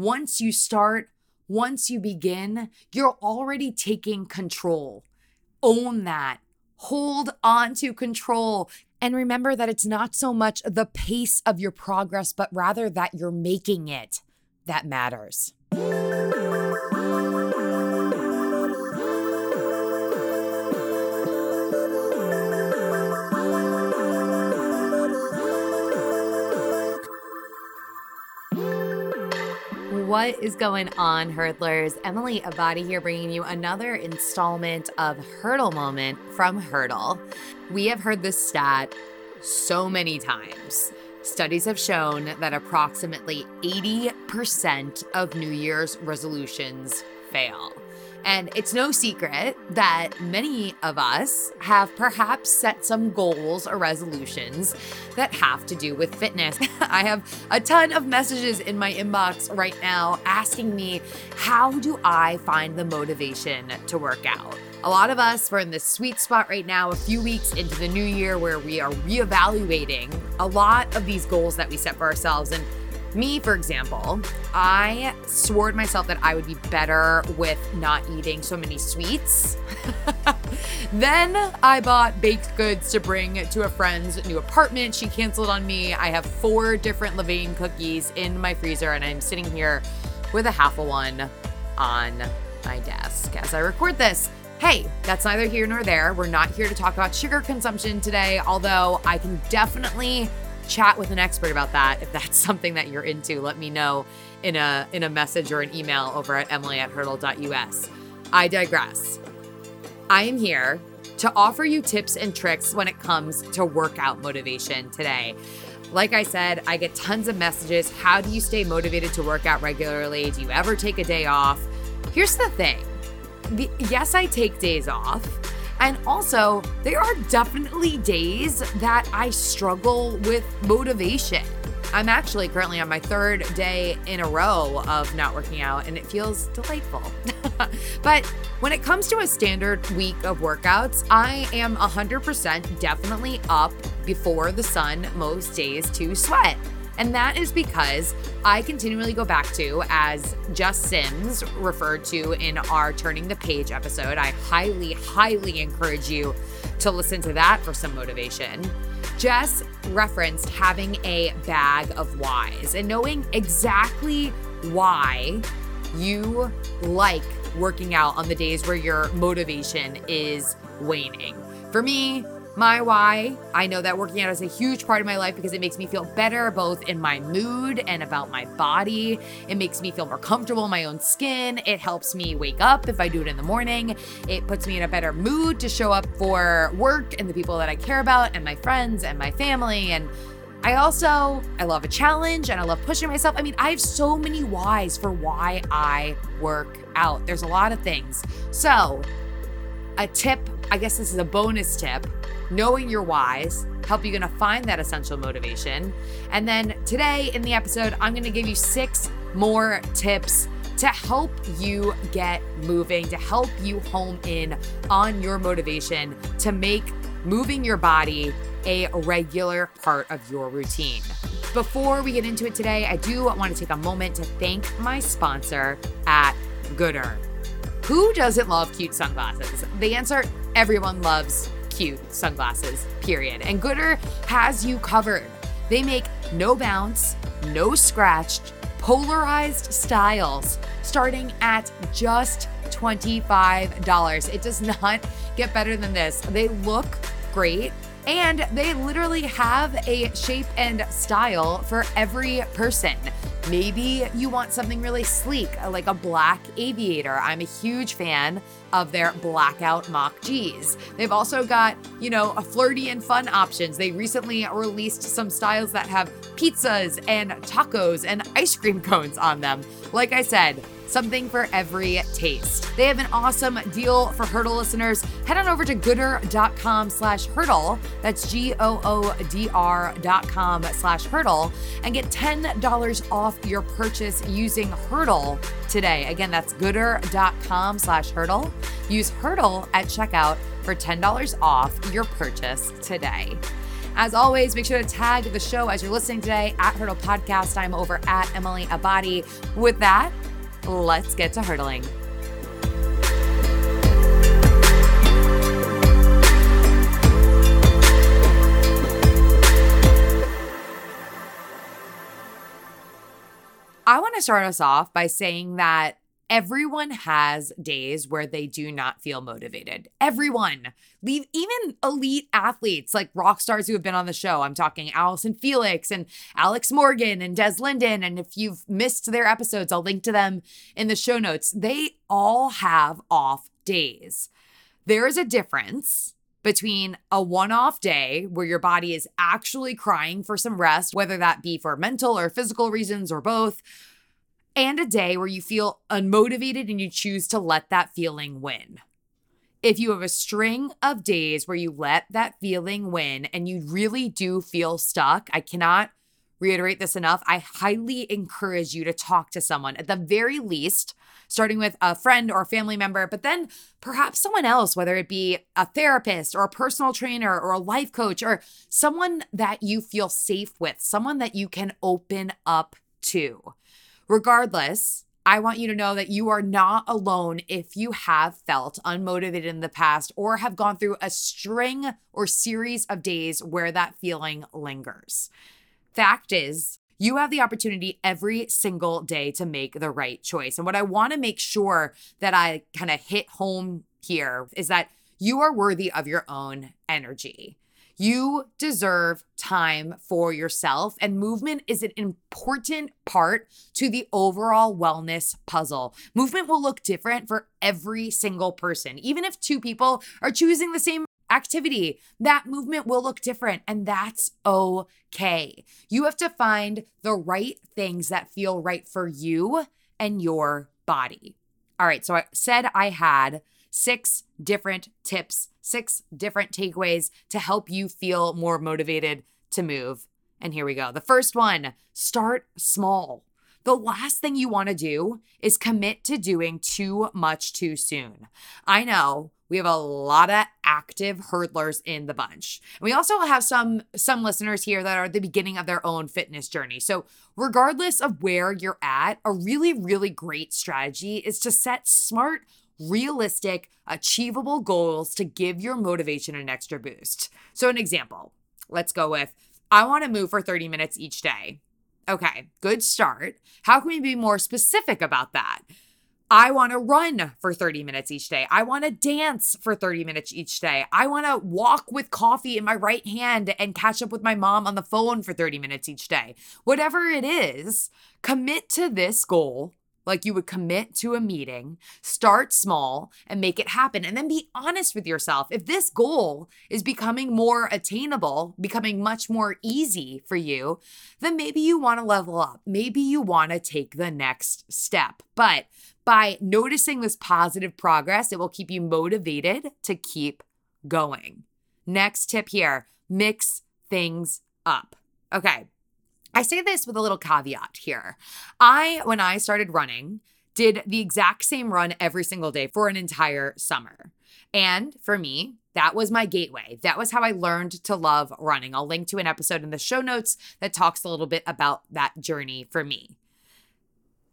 once you start, once you begin, you're already taking control. Own that. Hold on to control. And remember that it's not so much the pace of your progress, but rather that you're making it that matters. What is going on, hurdlers? Emily Abbate here, bringing you another installment of Hurdle Moment from Hurdle. We have heard this stat so many times. Studies have shown that approximately 80% of New Year's resolutions fail. And it's no secret that many of us have perhaps set some goals or resolutions that have to do with fitness. I have a ton of messages in my inbox right now asking me, how do I find the motivation to work out? A lot of us, we're in this sweet spot right now, a few weeks into the new year, where we are reevaluating a lot of these goals that we set for ourselves. And me, for example, I swore to myself that I would be better with not eating so many sweets. then I bought baked goods to bring to a friend's new apartment. She canceled on me. I have four different Levain cookies in my freezer, and I'm sitting here with a half a one on my desk as I record this. Hey, that's neither here nor there. We're not here to talk about sugar consumption today, although I can definitely chat with an expert about that if that's something that you're into let me know in a in a message or an email over at emily at hurdle.us i digress i am here to offer you tips and tricks when it comes to workout motivation today like I said, I get tons of messages. How do you stay motivated to work out regularly? Do you ever take a day off? Here's the thing yes, I take days off, and also, there are definitely days that I struggle with motivation. I'm actually currently on my third day in a row of not working out, and it feels delightful. but when it comes to a standard week of workouts, I am 100% definitely up before the sun most days to sweat. And that is because I continually go back to, as Jess Sims referred to in our Turning the Page episode. I highly, highly encourage you to listen to that for some motivation. Jess referenced having a bag of whys and knowing exactly why you like working out on the days where your motivation is waning. For me, my why. I know that working out is a huge part of my life because it makes me feel better both in my mood and about my body. It makes me feel more comfortable in my own skin. It helps me wake up if I do it in the morning. It puts me in a better mood to show up for work and the people that I care about and my friends and my family and I also I love a challenge and I love pushing myself. I mean, I have so many whys for why I work out. There's a lot of things. So, a tip, I guess this is a bonus tip knowing your whys, help you to find that essential motivation. And then today in the episode, I'm to give you six more tips to help you get moving, to help you home in on your motivation to make moving your body a regular part of your routine. Before we get into it today, I do want to take a moment to thank my sponsor at Goodr. Who doesn't love cute sunglasses? The answer everyone loves cute sunglasses, period. And Goodr has you covered. They make no bounce, no scratched, polarized styles starting at just $25. It does not get better than this. They look great. And they literally have a shape and style for every person. Maybe you want something really sleek, uh, like a black aviator. I'm a huge fan of their blackout Mach G's. They've also got, you know, a flirty and fun options. They recently released some styles that have pizzas and tacos and ice cream cones on them. Like I said, something for every taste. They have an awesome deal for Hurdle listeners. Head on over to goodr.com slash hurdle. That's G-O-O-D-R dot com slash hurdle and get $10 off your purchase using Hurdle today. Again, that's goodr.com slash hurdle. Use Hurdle at checkout for $10 off your purchase today. As always, make sure to tag the show as you're listening today at Hurdle Podcast. I'm over at Emily Abbate. With that, let's get to hurdling. I want to start us off by saying that everyone has days where they do not feel motivated. Everyone. Leave even elite athletes like rock stars who have been on the show. I'm talking Allyson Felix and Alex Morgan and Des Linden. And if you've missed their episodes, I'll link to them in the show notes. They all have off days. There is a difference between a one off day where your body is actually crying for some rest, whether that be for mental or physical reasons or both, and a day where you feel unmotivated and you choose to let that feeling win. If you have a string of days where you let that feeling win and you really do feel stuck, I cannot reiterate this enough. I highly encourage you to talk to someone at the very least, starting with a friend or a family member, but then perhaps someone else, whether it be a therapist or a personal trainer or a life coach or someone that you feel safe with, someone that you can open up to. Regardless, I want you to know that you are not alone if you have felt unmotivated in the past or have gone through a string or series of days where that feeling lingers. Fact is, you have the opportunity every single day to make the right choice. And what I want to make sure that I kind of hit home here is that you are worthy of your own energy. You deserve time for yourself, and movement is an important part to the overall wellness puzzle. Movement will look different for every single person. Even if two people are choosing the same activity, that movement will look different, and that's okay. You have to find the right things that feel right for you and your body. All right, so I said I had six different tips, six different takeaways to help you feel more motivated to move. And here we go. The first one start small. The last thing you want to do is commit to doing too much too soon. I know we have a lot of active hurdlers in the bunch. And we also have some some listeners here that are at the beginning of their own fitness journey. So, regardless of where you're at, a really really great strategy is to set smart realistic, achievable goals to give your motivation an extra boost. So, an example, let's go with I want to move for 30 minutes each day. Okay, good start. How can we be more specific about that? I want to run for 30 minutes each day. I want to dance for 30 minutes each day. I want to walk with coffee in my right hand and catch up with my mom on the phone for 30 minutes each day. Whatever it is, commit to this goal like you would commit to a meeting, start small and make it happen. And then be honest with yourself. If this goal is becoming more attainable, becoming much more easy for you, then maybe you want to level up. Maybe you want to take the next step. But by noticing this positive progress, it will keep you motivated to keep going. Next tip here mix things up. Okay, I say this with a little caveat here. I, when I started running, did the exact same run every single day for an entire summer. And for me, that was my gateway. That was how I learned to love running. I'll link to an episode in the show notes that talks a little bit about that journey for me.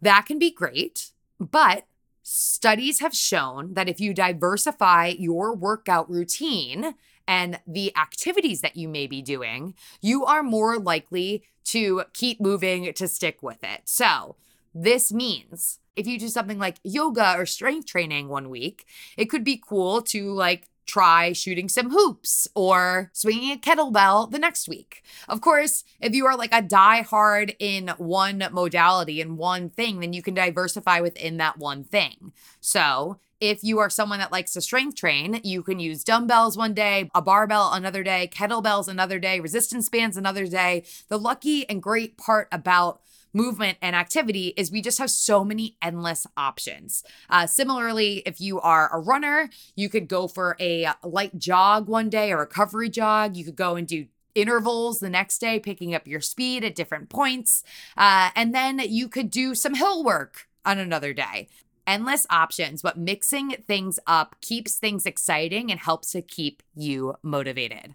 That can be great, but studies have shown that if you diversify your workout routine and the activities that you may be doing, you are more likely to keep moving to stick with it. So, this means if you do something like yoga or strength training one week, it could be cool to like try shooting some hoops or swinging a kettlebell the next week. Of course, if you are like a die hard in one modality and one thing, then you can diversify within that one thing. So, if you are someone that likes to strength train, you can use dumbbells one day, a barbell another day, kettlebells another day, resistance bands another day. The lucky and great part about movement and activity is we just have so many endless options. Uh, similarly, if you are a runner, you could go for a light jog one day a recovery jog. You could go and do intervals the next day, picking up your speed at different points. Uh, and then you could do some hill work on another day endless options, but mixing things up keeps things exciting and helps to keep you motivated.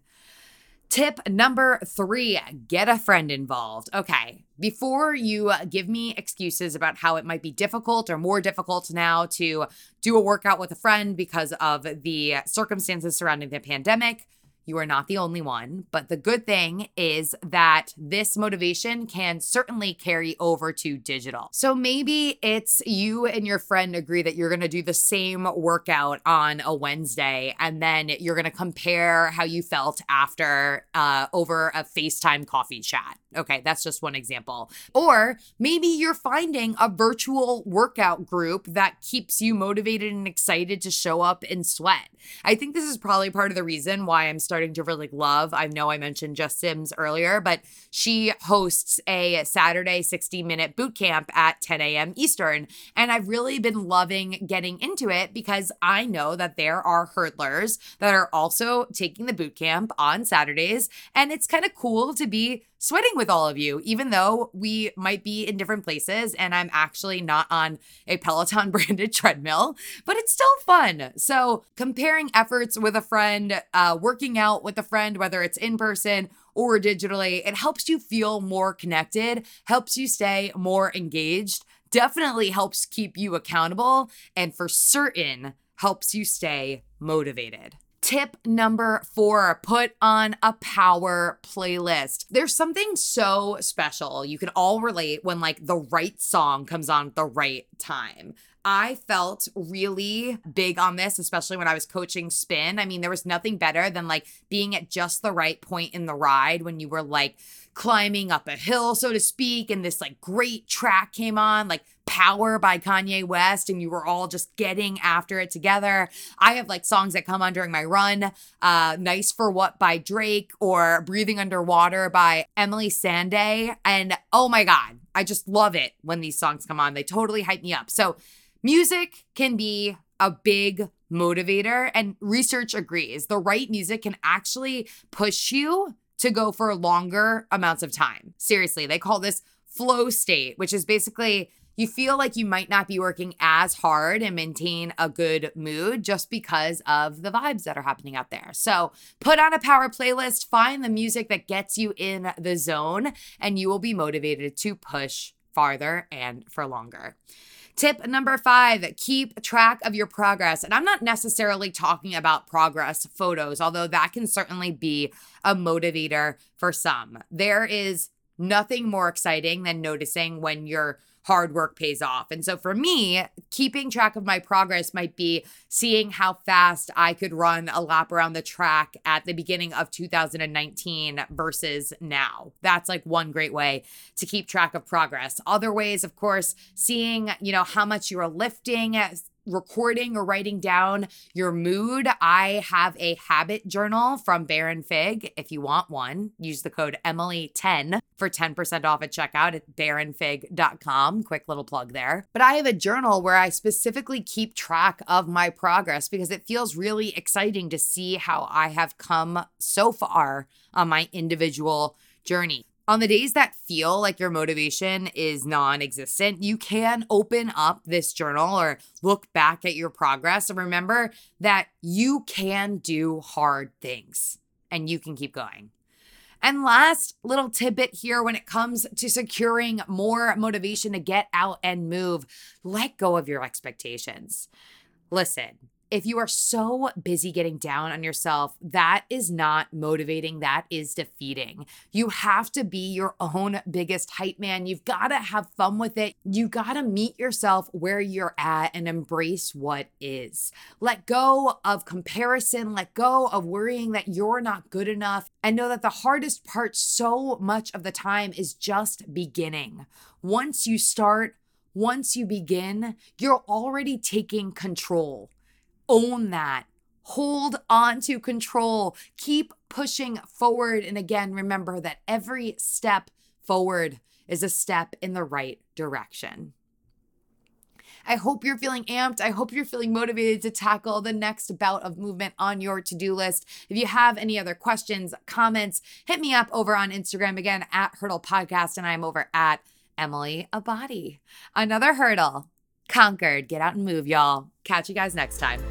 Tip number three get a friend involved. Okay, before you uh, give me excuses about how it might be difficult or more difficult now to do a workout with a friend because of the circumstances surrounding the pandemic, you are not the only one, but the good thing is that this motivation can certainly carry over to digital. So maybe it's you and your friend agree that you're going to do the same workout on a Wednesday, and then you're going to compare how you felt after uh, over a FaceTime coffee chat. Okay, that's just one example. Or maybe you're finding a virtual workout group that keeps you motivated and excited to show up and sweat. I think this is probably part of the reason why I'm starting to really love. I know I mentioned Jess Sims earlier, but she hosts a Saturday 60 minute boot camp at 10 a.m. Eastern. And I've really been loving getting into it because I know that there are hurdlers that are also taking the boot camp on Saturdays. And it's kind of cool to be sweating with all of you, even though we might be in different places and I'm actually not on a Peloton branded treadmill, but it's still fun. So, comparing efforts with a friend, uh, working out with a friend, whether it's in person or digitally, it helps you feel more connected, helps you stay more engaged, definitely helps keep you accountable, and for certain, helps you stay motivated. Tip number four put on a power playlist. There's something so special. You can all relate when, like, the right song comes on at the right time. I felt really big on this, especially when I was coaching spin. I mean, there was nothing better than like being at just the right point in the ride when you were like climbing up a hill, so to speak, and this like great track came on, like Power by Kanye West, and you were all just getting after it together. I have like songs that come on during my run, uh, Nice for What by Drake or Breathing Underwater by Emeli Sandé. And oh my God, I just love it when these songs come on. They totally hype me up. So, music can be a big motivator, and research agrees. The right music can actually push you to go for longer amounts of time. Seriously, they call this flow state, which is basically you feel like you might not be working as hard and maintain a good mood just because of the vibes that are happening out there. So put on a power playlist, find the music that gets you in the zone, and you will be motivated to push farther and for longer. Tip number five, keep track of your progress. And I'm not necessarily talking about progress photos, although that can certainly be a motivator for some. There is nothing more exciting than noticing when you're hard work pays off. And so for me, keeping track of my progress might be seeing how fast I could run a lap around the track at the beginning of 2019 versus now. That's like one great way to keep track of progress. Other ways, of course, seeing, you know, how much you're lifting, recording or writing down your mood, I have a habit journal from Baron Fig. If you want one, use the code Emily10 for 10% off at checkout at baronfig.com. Quick little plug there. But I have a journal where I specifically keep track of my progress because it feels really exciting to see how I have come so far on my individual journey. On the days that feel like your motivation is non existent, you can open up this journal or look back at your progress and remember that you can do hard things and you can keep going. And last little tidbit here when it comes to securing more motivation to get out and move, let go of your expectations. Listen, if you are so busy getting down on yourself, that is not motivating. That is defeating. You have to be your own biggest hype man. You've got to have fun with it. You got to meet yourself where you're at and embrace what is. Let go of comparison, let go of worrying that you're not good enough, and know that the hardest part so much of the time is just beginning. Once you start, once you begin, you're already taking control own that. Hold on to control. Keep pushing forward. And again, remember that every step forward is a step in the right direction. I hope you're feeling amped. I hope you're feeling motivated to tackle the next bout of movement on your to do list. If you have any other questions, comments, hit me up over on Instagram again at Hurdle Podcast, and I'm over at Emily Abbate. Another hurdle conquered. Get out and move, y'all. Catch you guys next time.